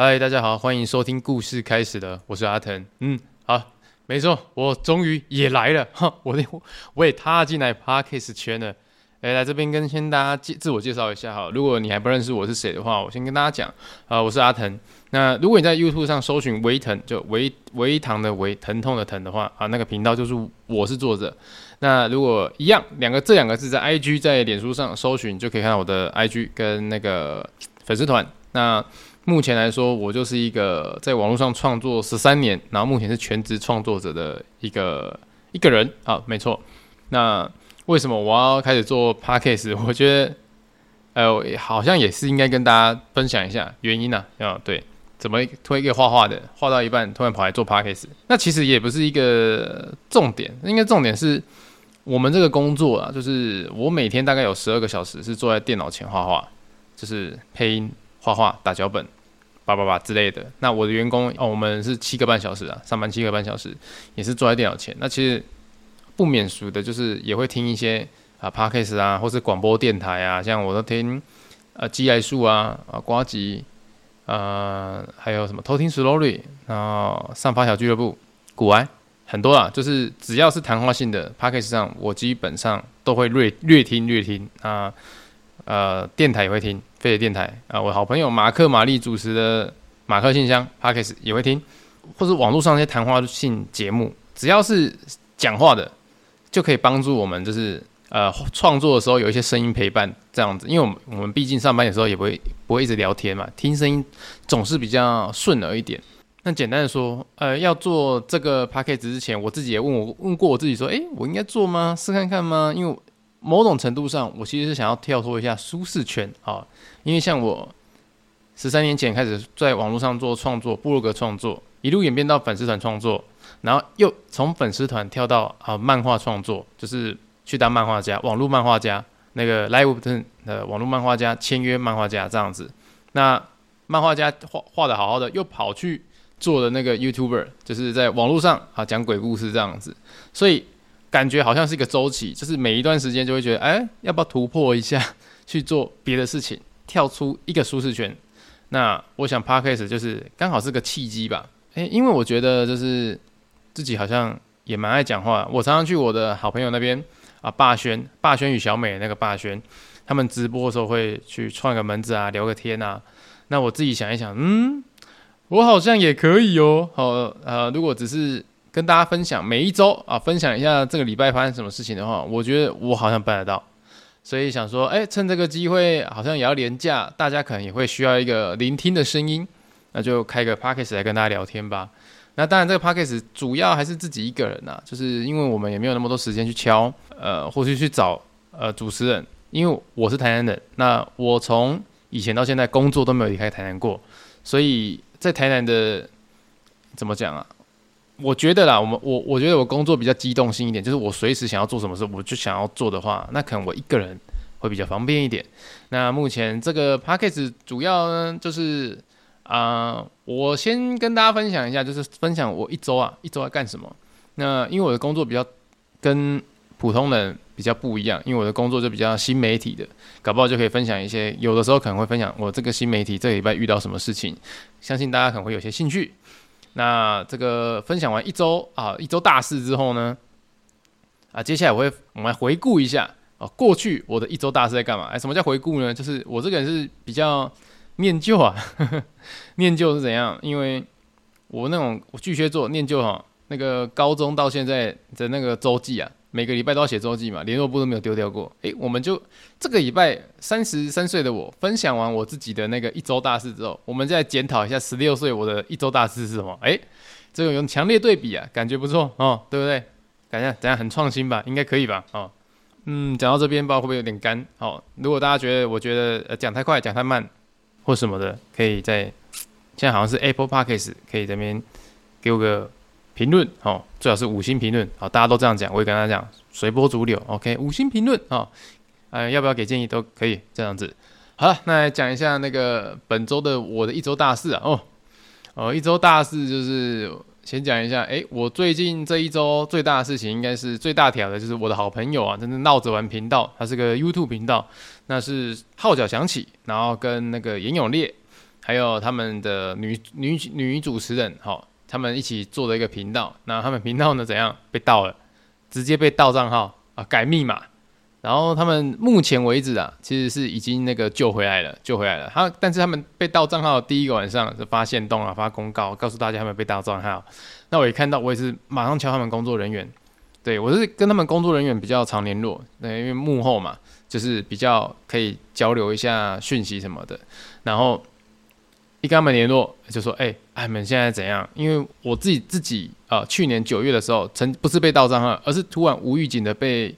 嗨，大家好，欢迎收听故事开始的，我是阿腾。嗯，好，没错，我终于也来了，哈，我的我也踏进来 Podcast 圈了。哎，来这边跟先大家介自我介绍一下哈。如果你还不认识我是谁的话，我先跟大家讲啊，我是阿腾。那如果你在 YouTube 上搜寻“微疼”，就微微糖的维疼痛的疼的话啊，那个频道就是我是作者。那如果一样，两个这两个字在 IG 在脸书上搜寻，就可以看到我的 IG 跟那个粉丝团。那目前来说，我就是一个在网络上创作十三年，然后目前是全职创作者的一个一个人啊，没错。那为什么我要开始做 Podcast？我觉得，呃，好像也是应该跟大家分享一下原因呢、啊。啊，对，怎么推一个画画的，画到一半突然跑来做 Podcast？那其实也不是一个重点，应该重点是我们这个工作啊，就是我每天大概有十二个小时是坐在电脑前画画，就是配音、画画、打脚本、叭叭叭之类的。那我的员工哦，我们是七个半小时啊，上班七个半小时，也是坐在电脑前。那其实。不免俗的，就是也会听一些啊 Podcast 啊，或是广播电台啊，像我都听呃鸡来树啊啊呱吉啊，还有什么偷听 Slowly，然后上发小俱乐部、股癌很多啦，就是只要是谈话性的 Podcast 上，我基本上都会略略听略听啊，呃电台也会听，飞碟电台啊，我好朋友马克玛丽主持的马克信箱 Podcast 也会听，或是网络上那些谈话性节目，只要是讲话的。就可以帮助我们，就是呃创作的时候有一些声音陪伴这样子，因为我们我们毕竟上班的时候也不会不会一直聊天嘛，听声音总是比较顺耳一点。那简单的说，呃，要做这个 Podcast 之前，我自己也问我问过我自己说，诶，我应该做吗？试看看吗？因为某种程度上，我其实是想要跳脱一下舒适圈啊，因为像我十三年前开始在网络上做创作，部落格创作，一路演变到粉丝团创作。然后又从粉丝团跳到啊漫画创作，就是去当漫画家，网络漫画家，那个 Live 的网络漫画家，签约漫画家这样子。那漫画家画画的好好的，又跑去做了那个 YouTuber，就是在网络上啊讲鬼故事这样子。所以感觉好像是一个周期，就是每一段时间就会觉得，哎，要不要突破一下去做别的事情，跳出一个舒适圈？那我想 Podcast 就是刚好是个契机吧。诶，因为我觉得就是。自己好像也蛮爱讲话，我常常去我的好朋友那边啊，霸轩、霸轩与小美那个霸轩，他们直播的时候会去串个门子啊，聊个天啊。那我自己想一想，嗯，我好像也可以哦。好，呃，如果只是跟大家分享每一周啊，分享一下这个礼拜发生什么事情的话，我觉得我好像办得到。所以想说，哎，趁这个机会，好像也要连假，大家可能也会需要一个聆听的声音，那就开个 podcast 来跟大家聊天吧。那当然，这个 podcast 主要还是自己一个人呐、啊，就是因为我们也没有那么多时间去敲，呃，或是去找呃主持人，因为我是台南人，那我从以前到现在工作都没有离开台南过，所以在台南的怎么讲啊？我觉得啦，我们我我觉得我工作比较机动性一点，就是我随时想要做什么事，我就想要做的话，那可能我一个人会比较方便一点。那目前这个 podcast 主要呢，就是。啊、我先跟大家分享一下，就是分享我一周啊，一周在干什么。那因为我的工作比较跟普通人比较不一样，因为我的工作就比较新媒体的，搞不好就可以分享一些。有的时候可能会分享我这个新媒体这礼拜遇到什么事情，相信大家可能会有些兴趣。那这个分享完一周啊，一周大事之后呢，啊，接下来我会我们来回顾一下啊，过去我的一周大事在干嘛？哎，什么叫回顾呢？就是我这个人是比较。念旧啊呵呵，念旧是怎样？因为我那种我巨蟹座念旧哈，那个高中到现在的那个周记啊，每个礼拜都要写周记嘛，联络簿都没有丢掉过。诶、我们就这个礼拜三十三岁的我分享完我自己的那个一周大事之后，我们再检讨一下十六岁我的一周大事是什么？诶、这个有强烈对比啊，感觉不错哦，对不对？感觉怎样很创新吧？应该可以吧？哦，嗯，讲到这边不知道会不会有点干？好，如果大家觉得我觉得呃讲太快讲太慢。或什么的，可以在现在好像是 Apple Podcast，可以这边给我个评论哦，最好是五星评论好，大家都这样讲，我也跟他讲随波逐流，OK，五星评论啊，呃，要不要给建议都可以这样子。好了，那来讲一下那个本周的我的一周大事啊，哦哦，一周大事就是先讲一下，诶，我最近这一周最大的事情应该是最大条的，就是我的好朋友啊，真的闹着玩频道，他是个 YouTube 频道。那是号角响起，然后跟那个严永烈，还有他们的女女女主持人，哈，他们一起做的一个频道。那他们频道呢，怎样被盗了？直接被盗账号啊，改密码。然后他们目前为止啊，其实是已经那个救回来了，救回来了。他但是他们被盗账号的第一个晚上就发现动了，发公告告诉大家他们被盗账号。那我一看到，我也是马上敲他们工作人员。对我是跟他们工作人员比较常联络，那，因为幕后嘛，就是比较可以交流一下讯息什么的。然后一跟他们联络，就说：“哎，哎，你们现在怎样？”因为我自己自己啊、去年九月的时候，曾不是被盗账号，而是突然无预警的被。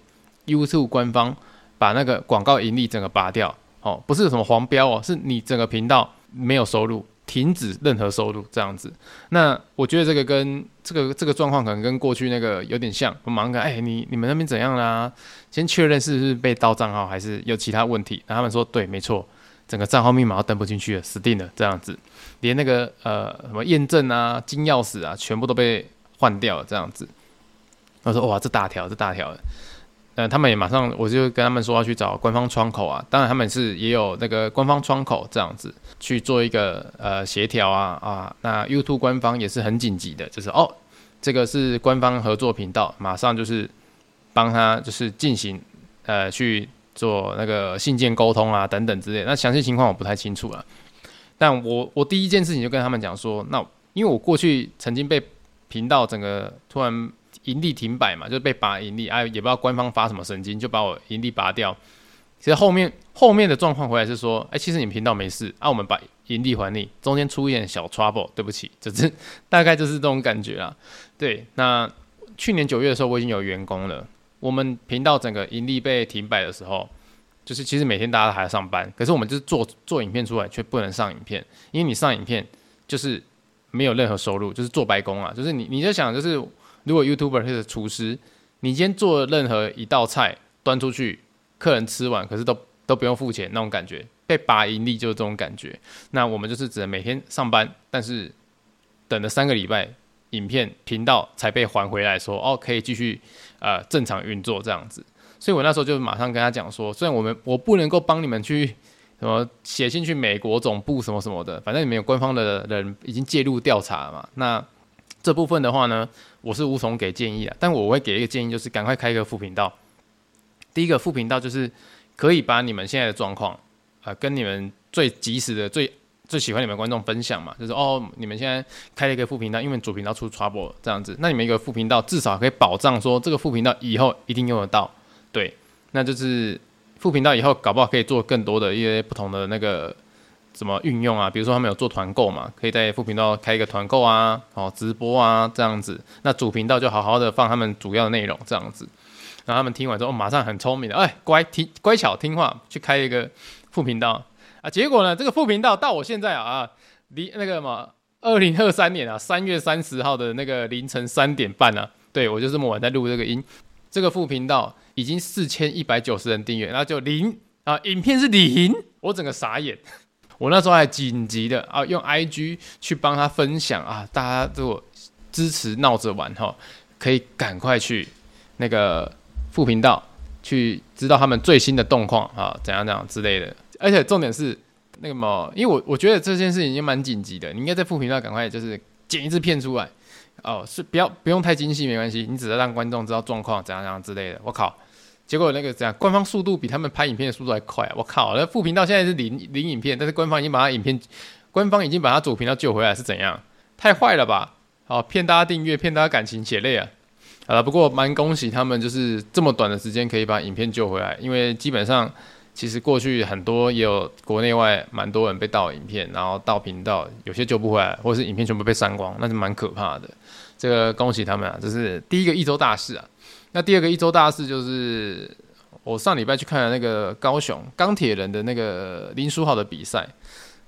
YouTube 官方把那个广告盈利整个拔掉，哦，不是什么黄标哦，是你整个频道没有收入，停止任何收入这样子。那我觉得这个跟这个这个状况可能跟过去那个有点像。我马上看，哎，你你们那边怎样啦？先确认是不是被盗账号，还是有其他问题？然后他们说对，没错，整个账号密码都登不进去了，死定了这样子，连那个呃什么验证啊、金钥匙啊，全部都被换掉了这样子。我说哇，这大条，这大条的。呃，他们也马上，我就跟他们说要去找官方窗口啊。当然，他们是也有那个官方窗口这样子去做一个呃协调啊啊。那 YouTube 官方也是很紧急的，就是哦，这个是官方合作频道，马上就是帮他就是进行呃去做那个信件沟通啊等等之类。那详细情况我不太清楚了，但我我第一件事情就跟他们讲说，那因为我过去曾经被频道整个突然。盈利停摆嘛，就是被拔盈利，哎，也不知道官方发什么神经，就把我盈利拔掉。其实后面后面的状况回来是说，哎，其实你频道没事，啊，我们把盈利还你，中间出一点小 trouble，对不起，就是 大概就是这种感觉啦。对，那去年九月的时候，我已经有员工了。我们频道整个盈利被停摆的时候，就是其实每天大家都还在上班，可是我们就是做做影片出来，却不能上影片，因为你上影片就是没有任何收入，就是做白工啊，就是你你就想就是。如果 YouTuber 或者厨师，你今天做任何一道菜端出去，客人吃完，可是都都不用付钱，那种感觉被拔盈利就是这种感觉。那我们就是只能每天上班，但是等了三个礼拜，影片频道才被还回来，说哦可以继续呃正常运作这样子。所以我那时候就马上跟他讲说，虽然我们我不能够帮你们去什么写信去美国总部什么什么的，反正你们有官方的人已经介入调查了嘛。那这部分的话呢，我是无从给建议啊，但我会给一个建议，就是赶快开一个副频道。第一个副频道就是可以把你们现在的状况啊，跟你们最及时的、最最喜欢你们观众分享嘛，就是哦，你们现在开了一个副频道，因为主频道出 trouble 这样子，那你们一个副频道至少可以保障说这个副频道以后一定用得到，对，那就是副频道以后搞不好可以做更多的一些不同的那个。怎么运用啊？比如说他们有做团购嘛，可以在副频道开一个团购啊，哦，直播啊这样子。那主频道就好好的放他们主要的内容这样子。然后他们听完之后，马上很聪明的，哎，乖听乖巧听话去开一个副频道啊。结果呢，这个副频道到我现在啊，离那个嘛，二零二三年啊三月三十号的那个凌晨三点半啊，对我就这么晚在录这个音。这个副频道已经四千一百九十人订阅，然后就零啊，影片是零，我整个傻眼。我那时候还紧急的啊，用 IG 去帮他分享啊，大家如果支持闹着玩哈，可以赶快去那个副频道去知道他们最新的动况啊，怎样怎样之类的。而且重点是那个嘛，因为我我觉得这件事情已经蛮紧急的，你应该在副频道赶快就是剪一支片出来哦，是不要不用太精细没关系，你只是让观众知道状况怎样怎样之类的。我靠！结果那个怎样？官方速度比他们拍影片的速度还快啊！我靠，那副频道现在是零零影片，但是官方已经把他影片，官方已经把他主频道救回来，是怎样？太坏了吧！好，骗大家订阅，骗大家感情血泪啊！好了，不过蛮恭喜他们，就是这么短的时间可以把影片救回来，因为基本上其实过去很多也有国内外蛮多人被盗影片，然后盗频道，有些救不回来，或者是影片全部被删光，那是蛮可怕的。这个恭喜他们啊！这是第一个一周大事啊！那第二个一周大事就是我上礼拜去看了那个高雄钢铁人的那个林书豪的比赛。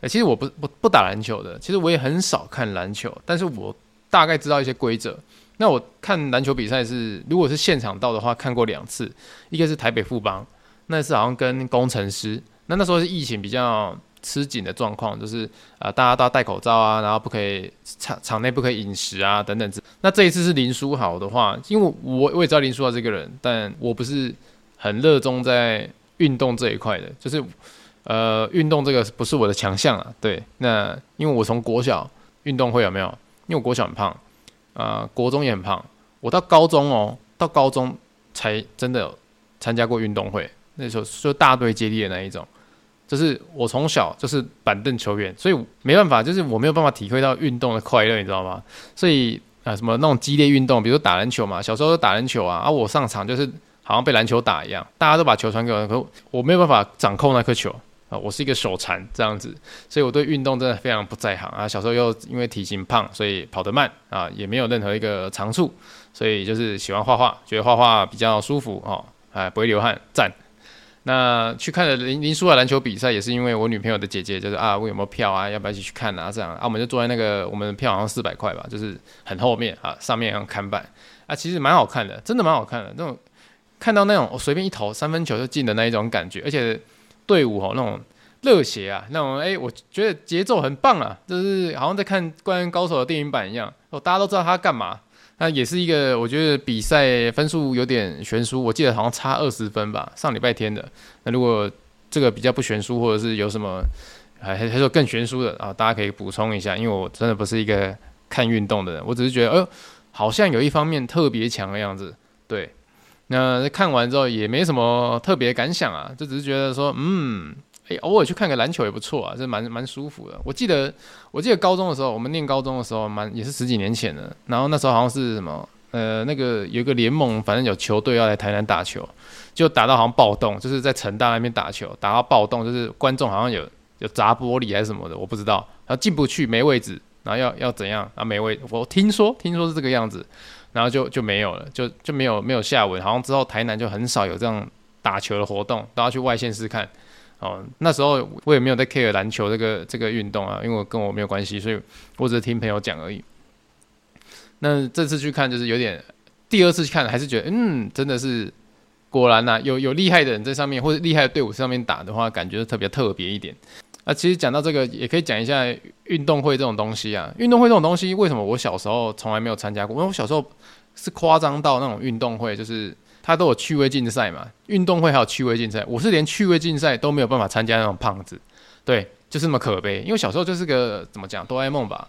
哎，其实我不不不打篮球的，其实我也很少看篮球，但是我大概知道一些规则。那我看篮球比赛是，如果是现场到的话，看过两次，一个是台北富邦，那次好像跟工程师，那那时候是疫情比较吃紧的状况，就是啊、呃，大家都要戴口罩啊，然后不可以场场内不可以饮食啊，等等。那这一次是林书豪的话，因为我我也知道林书豪这个人，但我不是很热衷在运动这一块的，就是呃，运动这个不是我的强项啊。对，那因为我从国小运动会有没有？因为我国小很胖，啊、呃，国中也很胖。我到高中哦，到高中才真的有参加过运动会。那时候就大队接力的那一种，就是我从小就是板凳球员，所以没办法，就是我没有办法体会到运动的快乐，你知道吗？所以啊、什么那种激烈运动，比如打篮球嘛，小时候打篮球啊，啊，我上场就是好像被篮球打一样，大家都把球传给我，可我没有办法掌控那颗球啊，我是一个手残这样子，所以我对运动真的非常不在行啊。小时候又因为体型胖，所以跑得慢啊，也没有任何一个长处，所以就是喜欢画画，觉得画画比较舒服哦，哎，不会流汗，赞。那去看了林林书豪篮球比赛，也是因为我女朋友的姐姐就是啊，问有没有票啊，要不要一起去看啊？这样啊，我们就坐在那个我们的票好像四百块吧，就是很后面啊，上面像看板啊，其实蛮好看的，真的蛮好看的。那种看到那种我随便一投三分球就进的那一种感觉，而且队伍哦那种热血啊，那种哎、我觉得节奏很棒啊，就是好像在看《灌篮高手》的电影版一样哦，大家都知道他干嘛。那也是一个，我觉得比赛分数有点悬殊，我记得好像差二十分吧。上礼拜天的，那如果这个比较不悬殊，或者是有什么还还还有更悬殊的啊，大家可以补充一下，因为我真的不是一个看运动的人，我只是觉得，哎呦，好像有一方面特别强的样子。对，那看完之后也没什么特别感想啊，就只是觉得说，嗯。偶尔去看个篮球也不错啊，这蛮蛮舒服的。我记得，我记得高中的时候，我们念高中的时候，蛮也是十几年前的。然后那时候好像是什么，呃，那个有一个联盟，反正有球队要来台南打球，就打到好像暴动，就是在成大那边打球，打到暴动，就是观众好像有有砸玻璃还是什么的，我不知道。然后进不去，没位置，然后要要怎样啊？没位，我听说听说是这个样子，然后就就没有了，就就没有没有下文。好像之后台南就很少有这样打球的活动，都要去外县市看。哦，那时候我也没有在 care 篮球这个这个运动啊，因为我跟我没有关系，所以我只是听朋友讲而已。那这次去看就是有点，第二次去看还是觉得，嗯，真的是果然呐、有有厉害的人在上面，或者厉害的队伍上面打的话，感觉特别特别一点。啊，其实讲到这个，也可以讲一下运动会这种东西啊。运动会这种东西，为什么我小时候从来没有参加过？因为我小时候是夸张到那种运动会，就是。他都有趣味竞赛嘛，运动会还有趣味竞赛，我是连趣味竞赛都没有办法参加那种胖子，对，就是那么可悲。因为小时候就是个怎么讲，哆啦 A 梦吧，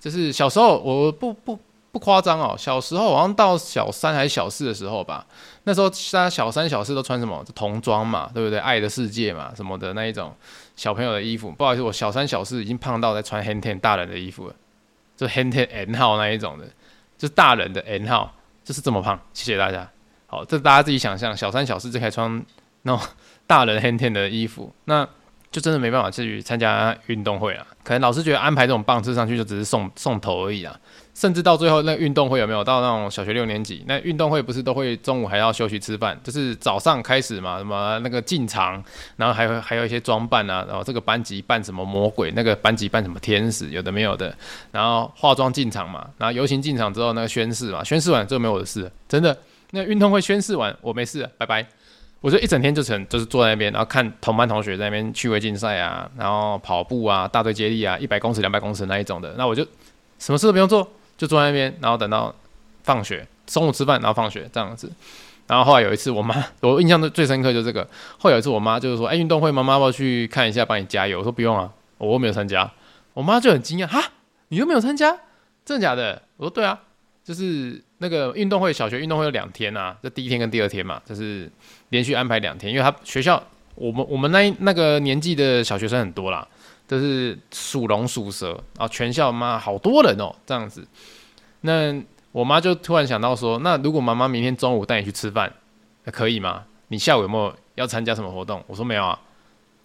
就是小时候我不不不夸张哦，小时候好像到小三还是小四的时候吧，那时候大家小三小四都穿什么童装嘛，对不对？爱的世界嘛什么的那一种小朋友的衣服，不好意思，我小三小四已经胖到在穿 Hang Ten 大人的衣服了，就 Hang Ten N 号那一种的，就大人的 N 号，就是这么胖。谢谢大家。好，这大家自己想象，小三小四就可以穿那种 大人 Hang Ten 的衣服，那就真的没办法去参加运动会了。可能老师觉得安排这种棒次上去就只是送送头而已啊。甚至到最后那运动会有没有到那种小学六年级？那运动会不是都会中午还要休息吃饭？就是早上开始嘛，什么那个进场，然后还有还有一些装扮啊，然后这个班级扮什么魔鬼，那个班级扮什么天使，有的没有的。然后化妆进场嘛，然后游行进场之后那个宣誓嘛，宣誓完之后没有我的事，真的。那运动会宣誓完，我没事，拜拜。我就一整天就成，就是坐在那边，然后看同班同学在那边趣味竞赛啊，然后跑步啊，大队接力啊，一百公尺、两百公尺那一种的。那我就什么事都不用做，就坐在那边，然后等到放学，中午吃饭，然后放学这样子。然后后来有一次，我妈，我印象最深刻就是这个。后来有一次，我妈就是说：“哎，运动会，妈妈要不要去看一下，帮你加油？”我说：“不用啊，我又没有参加。”我妈就很惊讶：“哈，你又没有参加？真的假的？”我说：“对啊。”就是那个运动会，小学运动会有两天啊，这第一天跟第二天嘛，就是连续安排两天，因为他学校我们我们那那个年纪的小学生很多啦，都是属龙属蛇啊，全校妈好多人哦，这样子。那我妈就突然想到说，那如果妈妈明天中午带你去吃饭，可以吗？你下午有没有要参加什么活动？我说没有啊，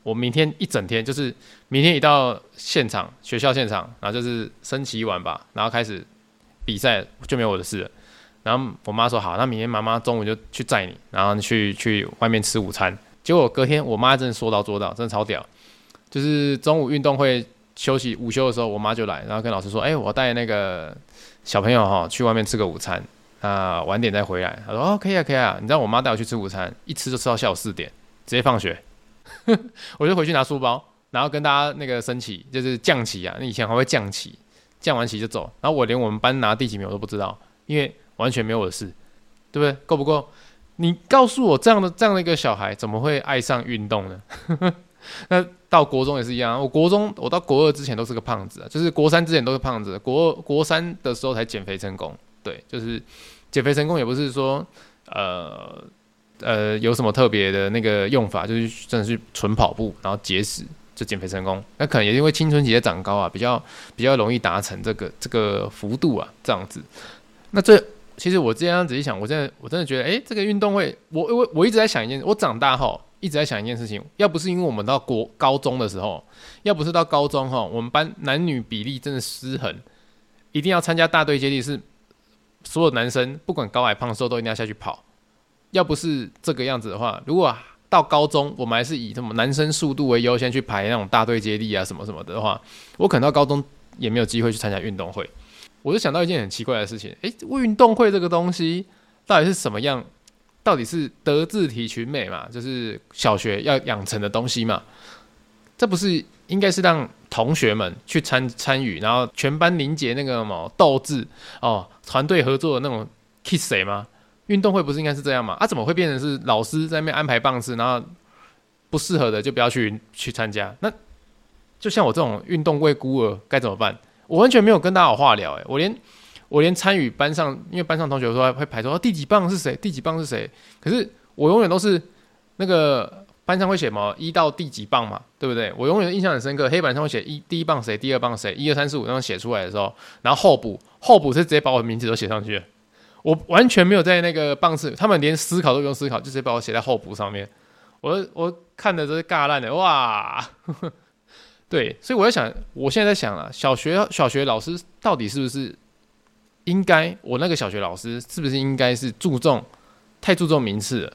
我明天一整天就是明天一到现场，学校现场，然后就是升旗晚吧，然后开始。比赛就没有我的事了，然后我妈说好，那明天妈妈中午就去载你，然后去去外面吃午餐。结果隔天我妈真的说到做到，真的超屌。就是中午运动会休息午休的时候，我妈就来，然后跟老师说：“哎，我带那个小朋友哈去外面吃个午餐，啊，晚点再回来。”她说：“哦，可以啊，可以啊。”你知道我妈带我去吃午餐，一吃就吃到下午四点，直接放学。我就回去拿书包，然后跟大家那个升旗，就是降旗啊。那以前还会降旗。降完旗就走，然后我连我们班拿第几名我都不知道，因为完全没有我的事，对不对？够不够？你告诉我这样的这样的一个小孩怎么会爱上运动呢？那到国中也是一样，我国中我到国二之前都是个胖子啊，就是国三之前都是胖子，国二国三的时候才减肥成功。对，就是减肥成功也不是说呃呃有什么特别的那个用法，就是真的是纯跑步然后节食减肥成功。那可能也因为青春期的长高啊，比较比较容易达成这个这个幅度啊，这样子。那这其实我这样仔细想，我真的我真的觉得，哎，这个运动会，我我我一直在想一件，我长大后。一直在想一件事情，要不是因为我们到国高中的时候，要不是到高中哈，我们班男女比例真的失衡，一定要参加大队接力，是所有男生不管高矮胖瘦都一定要下去跑。要不是这个样子的话，如果到高中我们还是以什么男生速度为优先去排那种大队接力啊什么什么的话，我可能到高中也没有机会去参加运动会。我就想到一件很奇怪的事情，诶，运动会这个东西到底是什么样？到底是德智体群美嘛？就是小学要养成的东西嘛？这不是应该是让同学们去参参与，然后全班凝结那个什么斗志哦，团队合作的那种 kiss 谁吗？运动会不是应该是这样吗？啊，怎么会变成是老师在那边安排棒次，然后不适合的就不要去去参加？那就像我这种运动会孤儿该怎么办？我完全没有跟大家有话聊，诶，我连。我连参与班上，因为班上同学说会排说第几棒是谁，第几棒是谁。可是我永远都是那个班上会写嘛，一到第几棒嘛，对不对？我永远印象很深刻，黑板上会写一第一棒谁，第二棒谁，一二三四五那样写出来的时候，然后候补候补是直接把我的名字都写上去。我完全没有在那个棒次，他们连思考都不用思考，就直接把我写在候补上面。我我看的都是尬烂的哇，对，所以我在想，我现在在想啊，小学小学老师到底是不是？应该，我那个小学老师是不是应该是注重太注重名次了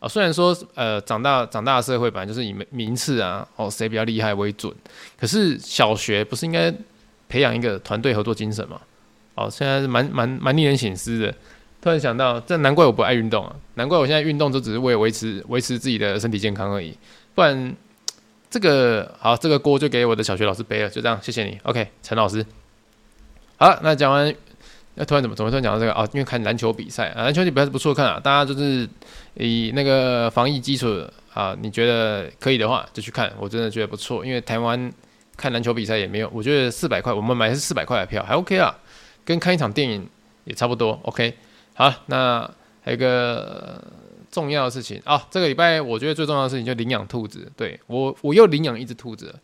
啊？虽然说，呃，长大长大的社会本来就是以名次啊，哦，谁比较厉害为准。可是小学不是应该培养一个团队合作精神吗？哦，现在是蛮蛮蛮令人省思的。突然想到，这难怪我不爱运动啊，难怪我现在运动就只是为了维持维持自己的身体健康而已。不然，这个好，这个锅就给我的小学老师背了。就这样，谢谢你。OK，陈老师。好了，那讲完。那突然怎么怎么突然讲到这个啊？因为看篮球比赛啊，篮球比赛是不错看啊。大家就是以那个防疫基础啊，你觉得可以的话就去看，我真的觉得不错。因为台湾看篮球比赛也没有，我觉得四百块，我们买的是四百块的票，还 OK 啊，跟看一场电影也差不多 OK。好，那还有一个重要的事情啊，这个礼拜我觉得最重要的事情就领养兔子。对，我我又领养一只兔子，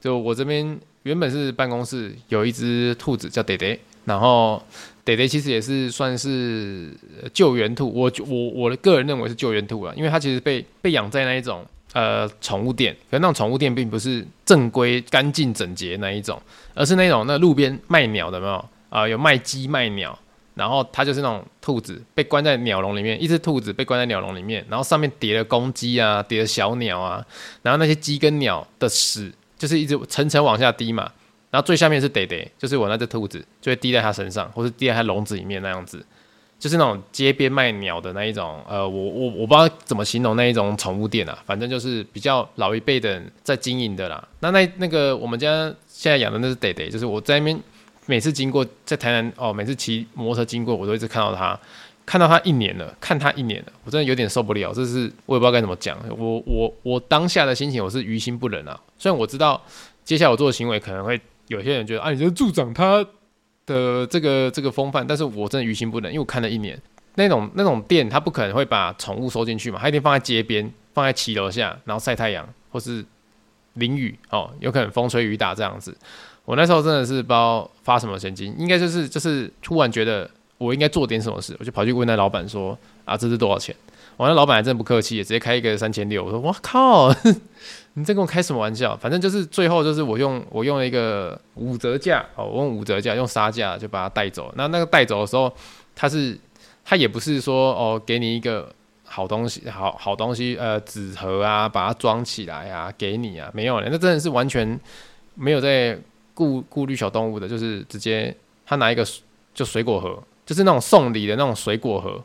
就我这边原本是办公室有一只兔子叫爹爹。然后，爹爹其实也是算是救援兔，我我我的个人认为是救援兔啊，因为它其实被被养在那一种呃宠物店，可是那种宠物店并不是正规、干净、整洁那一种，而是那种那路边卖鸟的，有没有、呃？有卖鸡卖鸟，然后它就是那种兔子被关在鸟笼里面，一只兔子被关在鸟笼里面，然后上面叠了公鸡啊，叠了小鸟啊，然后那些鸡跟鸟的屎就是一直层层往下滴嘛。然后最下面是爹爹，就是我那只兔子，就会滴在它身上，或是滴在它笼子里面那样子，就是那种街边卖鸟的那一种，呃，我我我不知道怎么形容那一种宠物店啊，反正就是比较老一辈的人在经营的啦。那那那个我们家现在养的那只爹爹，就是我在那边每次经过在台南哦，每次骑摩托车经过，我都一直看到它，看到它一年了，看它一年了，我真的有点受不了，这是我也不知道该怎么讲，我我我当下的心情我是于心不忍啊，虽然我知道接下来我做的行为可能会。有些人觉得啊，你这助长他的这个这个风范，但是我真的于心不忍，因为我看了一年那种那种店，他不可能会把宠物收进去嘛，他一定放在街边，放在骑楼下，然后晒太阳或是淋雨哦，有可能风吹雨打这样子。我那时候真的是不知道发什么神经，应该就是就是突然觉得我应该做点什么事，我就跑去问那老板说啊，这是多少钱？我那老板还真不客气，直接开一个三千六。我说我靠！你在跟我开什么玩笑？反正就是最后就是我用我用了一个五折价哦，我用五折价用杀价就把它带走。那那个带走的时候，他是他也不是说哦给你一个好东西好好东西呃纸盒啊，把它装起来啊给你啊没有了，那真的是完全没有在顾顾虑小动物的，就是直接他拿一个就水果盒，就是那种送礼的那种水果盒，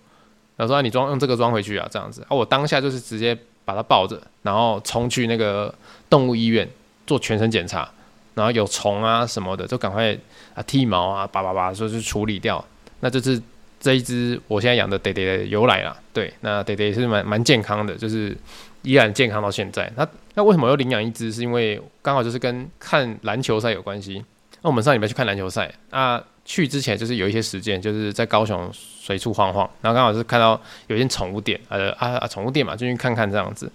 然后说你装用这个装回去啊这样子啊，我当下就是直接。把它抱着，然后冲去那个动物医院做全身检查，然后有虫啊什么的，就赶快啊剃毛啊，叭叭叭，说是处理掉。那就是这一只我现在养的爹爹的由来啦。对，那爹爹是蛮蛮健康的，就是依然健康到现在。那那为什么要领养一只？是因为刚好就是跟看篮球赛有关系。那我们上礼拜去看篮球赛，那去之前就是有一些时间，就是在高雄随处晃晃，然后刚好是看到有一间宠物店，呃啊啊宠物店嘛，进去看看这样子。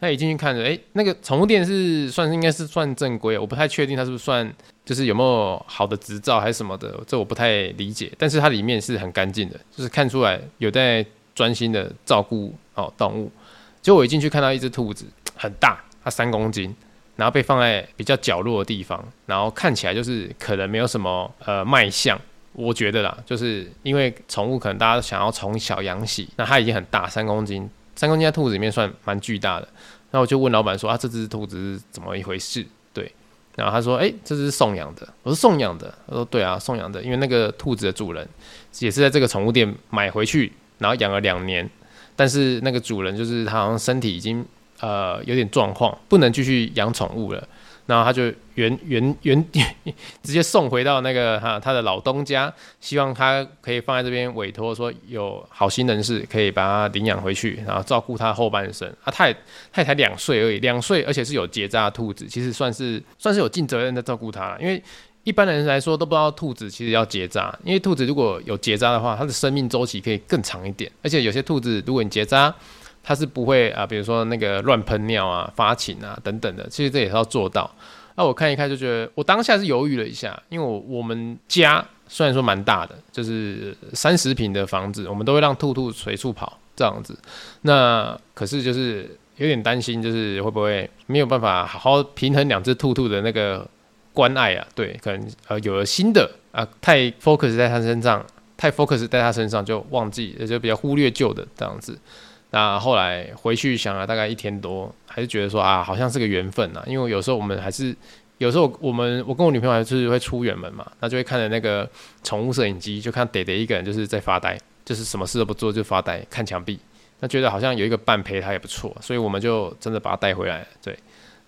那一进去看着，哎，那个宠物店是算是应该是算正规，我不太确定它是不是算就是有没有好的执照还是什么的，这我不太理解。但是它里面是很干净的，就是看出来有在专心的照顾哦动物。结果我一进去看到一只兔子，很大，它三公斤。然后被放在比较角落的地方，然后看起来就是可能没有什么呃卖相，我觉得啦，就是因为宠物可能大家想要从小养起，那它已经很大，三公斤，三公斤在兔子里面算蛮巨大的。那我就问老板说啊，这只兔子是怎么一回事？对，然后他说，哎，这只是送养的。我说送养的，他说对啊，送养的，因为那个兔子的主人也是在这个宠物店买回去，然后养了两年，但是那个主人就是他好像身体已经。呃，有点状况，不能继续养宠物了，然后他就原原原 直接送回到那个哈他的老东家，希望他可以放在这边委托，说有好心人士可以把他领养回去，然后照顾他后半生。啊，他也他也才两岁而已，两岁而且是有结扎的兔子，其实算是算是有尽责任的照顾他，因为一般人来说都不知道兔子其实要结扎，因为兔子如果有结扎的话，它的生命周期可以更长一点，而且有些兔子如果你结扎。它是不会啊，比如说那个乱喷尿啊、发情啊等等的，其实这也是要做到。那、我看一看就觉得，我当下是犹豫了一下，因为我我们家虽然说蛮大的，就是三十平的房子，我们都会让兔兔随处跑这样子。那可是就是有点担心，就是会不会没有办法好好平衡两只兔兔的那个关爱啊？对，可能呃有了新的啊，太 focus 在它身上，太 focus 在它身上就忘记，也就比较忽略旧的这样子。那后来回去想了大概一天多，还是觉得说啊，好像是个缘分呐。因为有时候我们还是，有时候我们我跟我女朋友还是会出远门嘛，那就会看着那个宠物摄影机，就看爹爹一个人就是在发呆，就是什么事都不做就发呆看墙壁，那觉得好像有一个伴陪他也不错，所以我们就真的把他带回来，对。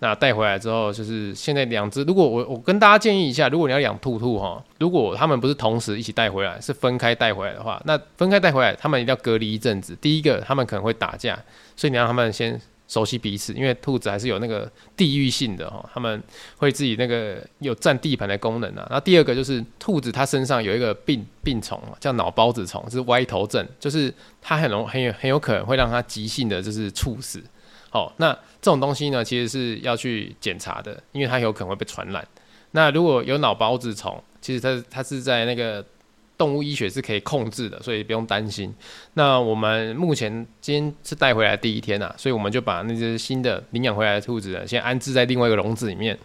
那带回来之后，就是现在两只。如果我我跟大家建议一下，如果你要养兔兔哈，如果他们不是同时一起带回来，是分开带回来的话，那分开带回来，他们一定要隔离一阵子。第一个，他们可能会打架，所以你让他们先熟悉彼此，因为兔子还是有那个地域性的哈，他们会自己那个有占地盘的功能啊。那第二个就是兔子它身上有一个病病虫，叫脑孢子虫，是歪头症，就是它很容很有很有可能会让它急性的就是猝死。好，那这种东西呢，其实是要去检查的，因为它有可能会被传染。那如果有脑孢子虫，其实它它是在那个动物医学是可以控制的，所以不用担心。那我们目前今天是带回来第一天呐、啊，所以我们就把那只新的领养回来的兔子，先安置在另外一个笼子里面。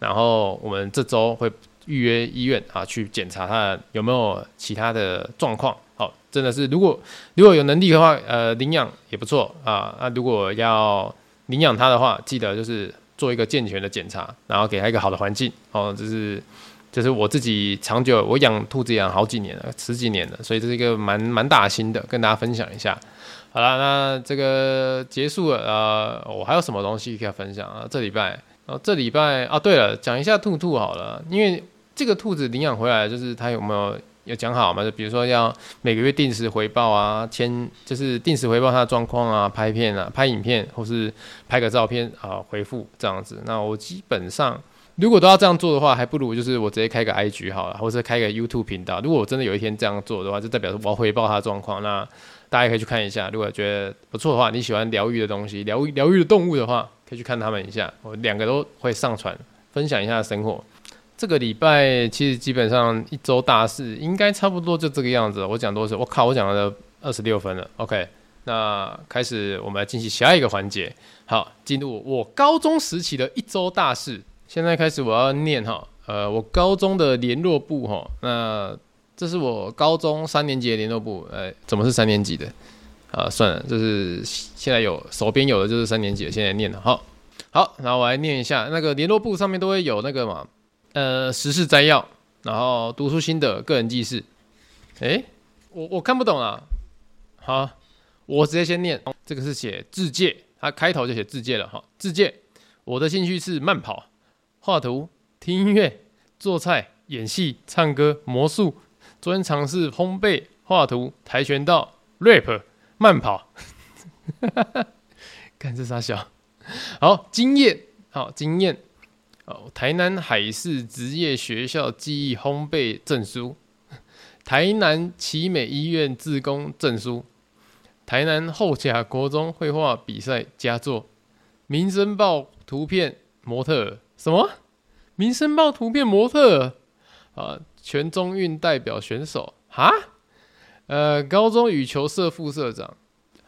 然后我们这周会预约医院啊，去检查它有没有其他的状况。好，真的是，如果如果有能力的话，呃，领养也不错啊。那如果要领养它的话，记得就是做一个健全的检查，然后给它一个好的环境。哦，这是这是我自己长久，我养兔子养好几年了，十几年了，所以这是一个蛮蛮大心的，跟大家分享一下。好了，那这个结束了，呃，我还有什么东西可以分享啊？这礼拜，哦，这礼拜啊，对了，讲一下兔兔好了，因为这个兔子领养回来，就是它有没有？有讲好嘛？就比如说要每个月定时回报啊，签就是定时回报他的状况啊，拍片啊，拍影片或是拍个照片啊，回复这样子。那我基本上如果都要这样做的话，还不如就是我直接开个 IG 好了，或者开个 YouTube 频道。如果我真的有一天这样做的话，就代表我要回报他的状况。那大家可以去看一下，如果觉得不错的话，你喜欢疗愈的东西，疗愈疗愈的动物的话，可以去看他们一下。我两个都会上传，分享一下生活。这个礼拜其实基本上一周大事应该差不多就这个样子。我讲多少？我靠，我讲了二十六分了。OK，那开始我们来进行下一个环节。好，进入我高中时期的一周大事。现在开始我要念哈，呃，我高中的联络簿哈。那这是我高中三年级的联络簿。呃，怎么是三年级的？啊，算了，就是现在有手边有的就是三年级的，现在念了。好，好，然后我来念一下那个联络簿上面都会有那个嘛。呃，时事摘要，然后读书心得、个人记事。诶，我我看不懂啊。好，我直接先念。这个是写自介，它开头就写自介了哈。自介，我的兴趣是慢跑、画图、听音乐、做菜、演戏、唱歌、魔术。昨天尝试烘焙、画图、跆拳道、rap、慢跑。看这啥小？好，经验，好经验。哦，台南海事职业学校技艺烘焙证书，台南奇美医院志工证书，台南后甲国中绘画比赛佳作，民生报图片模特什么？民生报图片模特啊，全中运代表选手。哈，呃，高中羽球社副社长。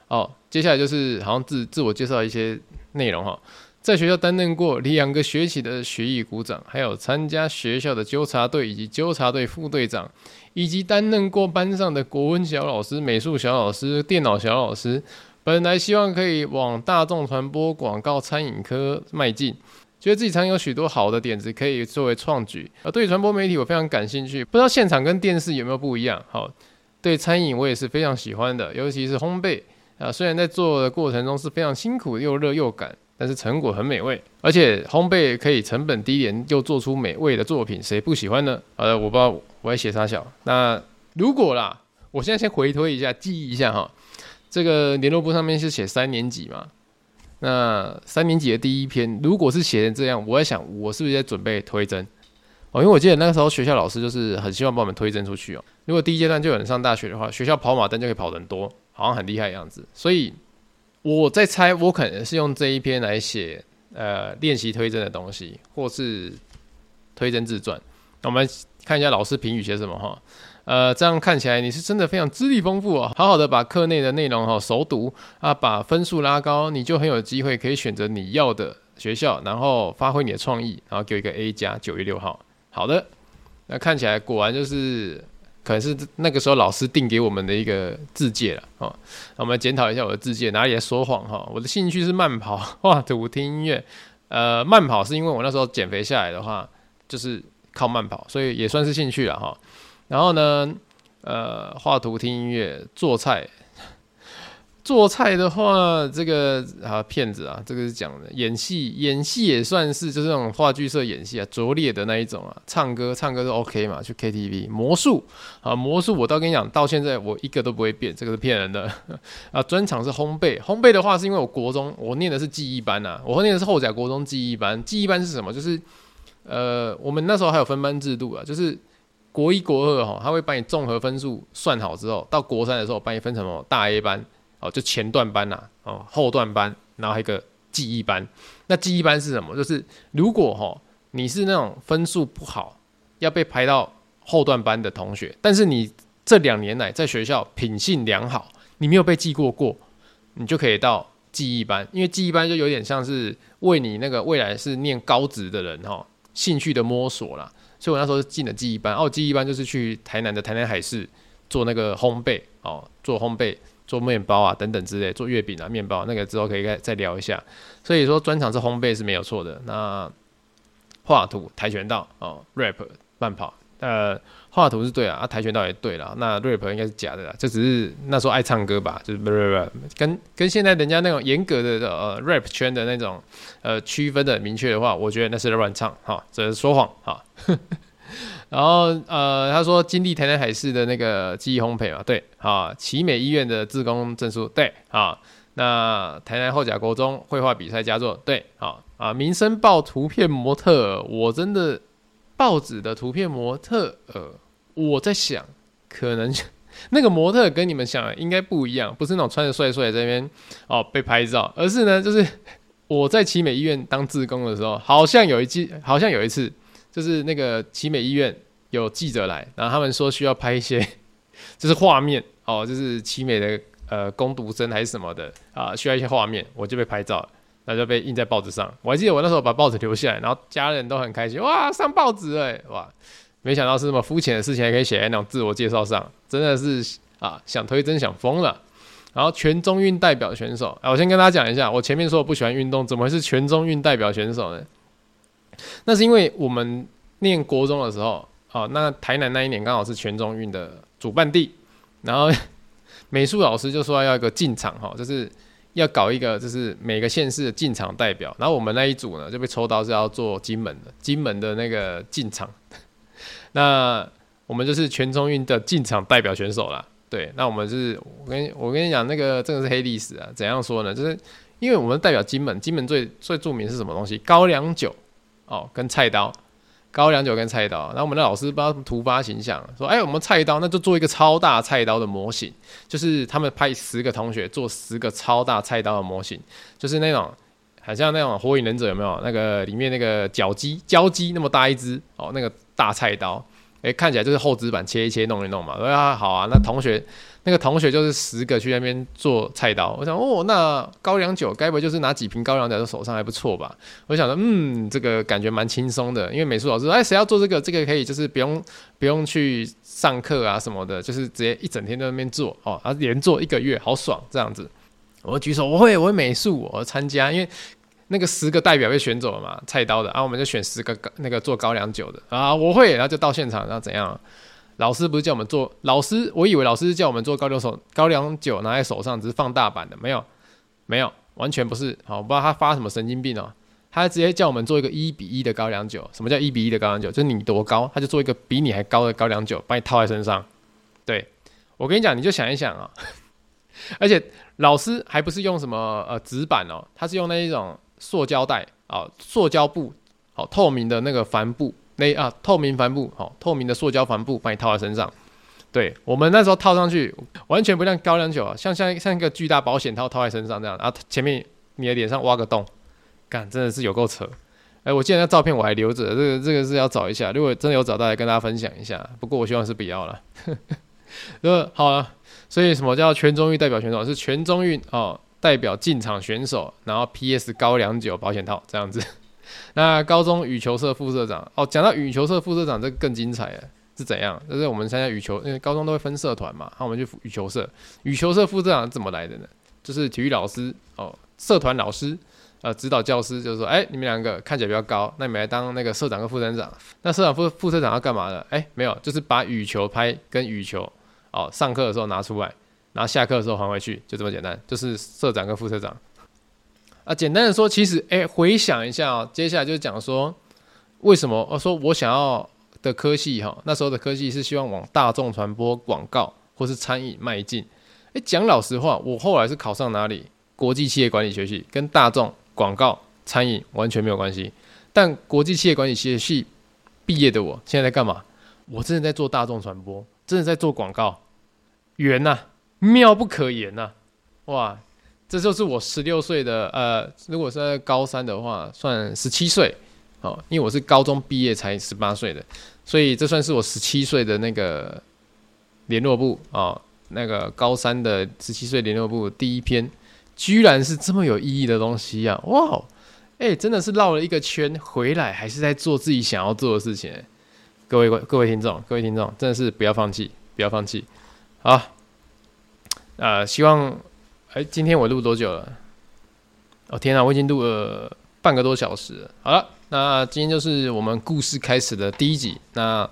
哦，接下来就是好像自自我介绍一些内容哈。在学校担任过两个学期的学艺股长，还有参加学校的纠察队以及纠察队副队长，以及担任过班上的国文小老师、美术小老师、电脑小老师。本来希望可以往大众传播、广告、餐饮科迈进，觉得自己常有许多好的点子可以作为创举。而对传播媒体我非常感兴趣，不知道现场跟电视有没有不一样？好，对餐饮我也是非常喜欢的，尤其是烘焙啊，虽然在做的过程中是非常辛苦，又热又赶。但是成果很美味，而且烘焙可以成本低廉又做出美味的作品，谁不喜欢呢？好的，我不知道我在写啥小。那如果啦，我现在先回推一下，记忆一下哈。这个联络簿上面是写三年级嘛？那三年级的第一篇，如果是写成这样，我在想，我是不是在准备推甄？哦，因为我记得那个时候学校老师就是很希望把我们推甄出去哦。如果第一阶段就有人上大学的话，学校跑马灯就可以跑得很多，好像很厉害的样子。所以。我在猜，我可能是用这一篇来写呃练习推甄的东西，或是推甄自传。那我们看一下老师评语写什么哈。呃，这样看起来你是真的非常资历丰富哦，好好的把课内的内容哈熟读啊，把分数拉高，你就很有机会可以选择你要的学校，然后发挥你的创意，然后给我一个 A 加九月六号。好的，那看起来果然就是。可能是那个时候老师定给我们的一个字界了哦。我们来检讨一下我的字界哪里在说谎哈。我的兴趣是慢跑、画图、听音乐。呃，慢跑是因为我那时候减肥下来的话，就是靠慢跑，所以也算是兴趣了哈。然后呢，呃，画图、听音乐、做菜。做菜的话，这个啊骗子啊，这个是讲的演戏，演戏也算是就是那种话剧社演戏啊，拙劣的那一种啊。唱歌，唱歌都 OK 嘛，去 KTV。魔术啊，魔术我倒跟你讲，到现在我一个都不会变，这个是骗人的啊。专长是烘焙，烘焙的话是因为我国中我念的是技艺班呐、啊，我念的是后甲国中技艺班。技艺班是什么？就是呃，我们那时候还有分班制度啊，就是国一国二哈，他会把你综合分数算好之后，到国三的时候把你分成什么大 A 班。哦，就前段班呐、哦，后段班，然后还有一个记忆班。那记忆班是什么？就是如果哈你是那种分数不好，要被排到后段班的同学，但是你这两年来在学校品性良好，你没有被记过过，你就可以到记忆班。因为记忆班就有点像是为你那个未来是念高职的人哈兴趣的摸索啦。所以我那时候进了记忆班。哦，技艺班就是去台南的台南海事做那个烘焙哦，做烘焙。做面包啊，等等之类，做月饼啊，面包那个之后可以再再聊一下。所以说专长是烘焙是没有错的。那画图、跆拳道哦，rap 慢跑，呃，画图是对啊，啊，跆拳道也对了。那 rap 应该是假的啦，这只是那时候爱唱歌吧，就是不不不，跟跟现在人家那种严格的呃 rap 圈的那种呃区分的明确的话，我觉得那是乱唱哈，这是说谎哈。然后呃，他说经历台南海事的那个记忆烘焙嘛，对，啊，奇美医院的自工证书，对，啊，那台南后甲国中绘画比赛佳作，对，啊啊，民生报图片模特，我真的报纸的图片模特，呃，我在想，可能 那个模特跟你们想的应该不一样，不是那种穿着帅帅在那边哦被拍照，而是呢，就是我在奇美医院当志工的时候，好像有一季，好像有一次。就是那个奇美医院有记者来，然后他们说需要拍一些，就是画面哦，就是奇美的呃攻读生还是什么的啊，需要一些画面，我就被拍照，然后就被印在报纸上。我还记得我那时候把报纸留下来，然后家人都很开心，哇，上报纸哎，哇，没想到是这么肤浅的事情还可以写在那种自我介绍上，真的是啊，想推真想疯了。然后全中运代表选手，啊，我先跟大家讲一下，我前面说我不喜欢运动，怎么会是全中运代表选手呢？那是因为我们念国中的时候，哦，那台南那一年刚好是全中运的主办地，然后 美术老师就说要一个进场哈，就是要搞一个就是每个县市的进场代表，然后我们那一组呢就被抽到是要做金门的金门的那个进场，那我们就是全中运的进场代表选手啦。对，那我们是我跟我跟你讲那个真的是黑历史啊，怎样说呢？就是因为我们代表金门，金门最最著名是什么东西？高粱酒哦，跟菜刀。高粱酒跟菜刀，然后我们的老师不知道突发奇想，说：“哎，我们菜刀那就做一个超大菜刀的模型，就是他们派十个同学做十个超大菜刀的模型，就是那种很像那种火影忍者有没有？那个里面那个角鸡、胶鸡那么大一只哦，那个大菜刀，哎，看起来就是厚纸板切一切弄一弄嘛。说啊，好啊，那同学。”那个同学就是十个去那边做菜刀，我想哦，那高粱酒该不会就是拿几瓶高粱酒在手上还不错吧？我想说，嗯，这个感觉蛮轻松的，因为美术老师说，哎，谁要做这个？这个可以就是不用不用去上课啊什么的，就是直接一整天在那边做哦，啊连做一个月，好爽这样子。我举手，我会，我会美术，我参加，因为那个十个代表被选走了嘛，菜刀的，然后我们就选十个那个做高粱酒的啊，我会，然后就到现场，然后怎样？老师不是叫我们做，老师我以为老师是叫我们做高粱手高粱酒拿在手上，只是放大版的，没有，没有，完全不是。好，我不知道他发什么神经病哦，他直接叫我们做一个一比一的高粱酒。什么叫一比一的高粱酒？就是你多高，他就做一个比你还高的高粱酒，把你套在身上。对，我跟你讲，你就想一想啊，而且老师还不是用什么呃纸板哦，他是用那一种塑胶袋啊，塑胶布，好透明的那个帆布。那啊，透明帆布，好，透明的塑胶帆布，把你套在身上。对，我们那时候套上去，完全不像高粱酒啊，像像像一个巨大保险套套在身上这样。啊，前面你的脸上挖个洞，干，真的是有够扯。哎、我记得那照片我还留着，这个这个是要找一下，如果真的有找到，来跟大家分享一下。不过我希望是不要了。呃，好了，所以什么叫全中运代表选手？是全中运哦，代表进场选手，然后 PS 高粱酒保险套这样子。那高中羽球社副社长哦，讲到羽球社副社长，这个更精彩了，是怎样？就是我们参加羽球，因为高中都会分社团嘛，那我们就羽球社，羽球社副社长怎么来的呢？就是体育老师哦，社团老师，呃，指导教师，就是说，哎、你们两个看起来比较高，那你们来当那个社长跟副社长。那社长副副社长要干嘛呢？哎、没有，就是把羽球拍跟羽球哦，上课的时候拿出来，然后下课的时候还回去，就这么简单，就是社长跟副社长。啊，简单的说，其实，哎、回想一下哦，接下来就是讲说，为什么我说我想要的科系哈，那时候的科系是希望往大众传播、广告或是餐饮迈进。哎、欸，讲老实话，我后来是考上哪里？国际企业管理学系，跟大众广告、餐饮完全没有关系。但国际企业管理学系毕业的我，现在在干嘛？我真的在做大众传播，真的在做广告，圆呐、啊，妙不可言呐、啊，哇！这就是我十六岁的，呃，如果是在高三的话，算十七岁，哦，因为我是高中毕业才十八岁的，所以这算是我十七岁的那个联络部哦，那个高三的十七岁联络部第一篇，居然是这么有意义的东西啊！哇，哎，真的是绕了一个圈回来，还是在做自己想要做的事情。各位各位听众，各位听众，真的是不要放弃，不要放弃，好，呃，希望。哎，今天我录多久了？哦天哪，我已经录了半个多小时。好了，那今天就是我们故事开始的第一集。那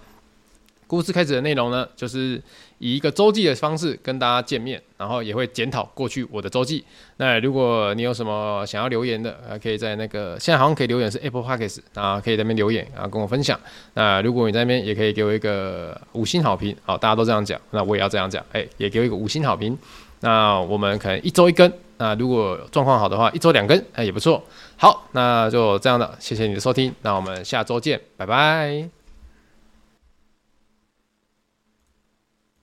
故事开始的内容呢，就是以一个周记的方式跟大家见面，然后也会检讨过去我的周记。那如果你有什么想要留言的，可以在那个现在好像可以留言是 Apple Podcast 啊，可以在那边留言啊，跟我分享。那如果你在那边也可以给我一个五星好评，好，大家都这样讲，那我也要这样讲，哎，也给我一个五星好评。那我们可能一周一根，那如果状况好的话，一周两根，哎也不错。好，那就这样的，谢谢你的收听，那我们下周见，拜拜。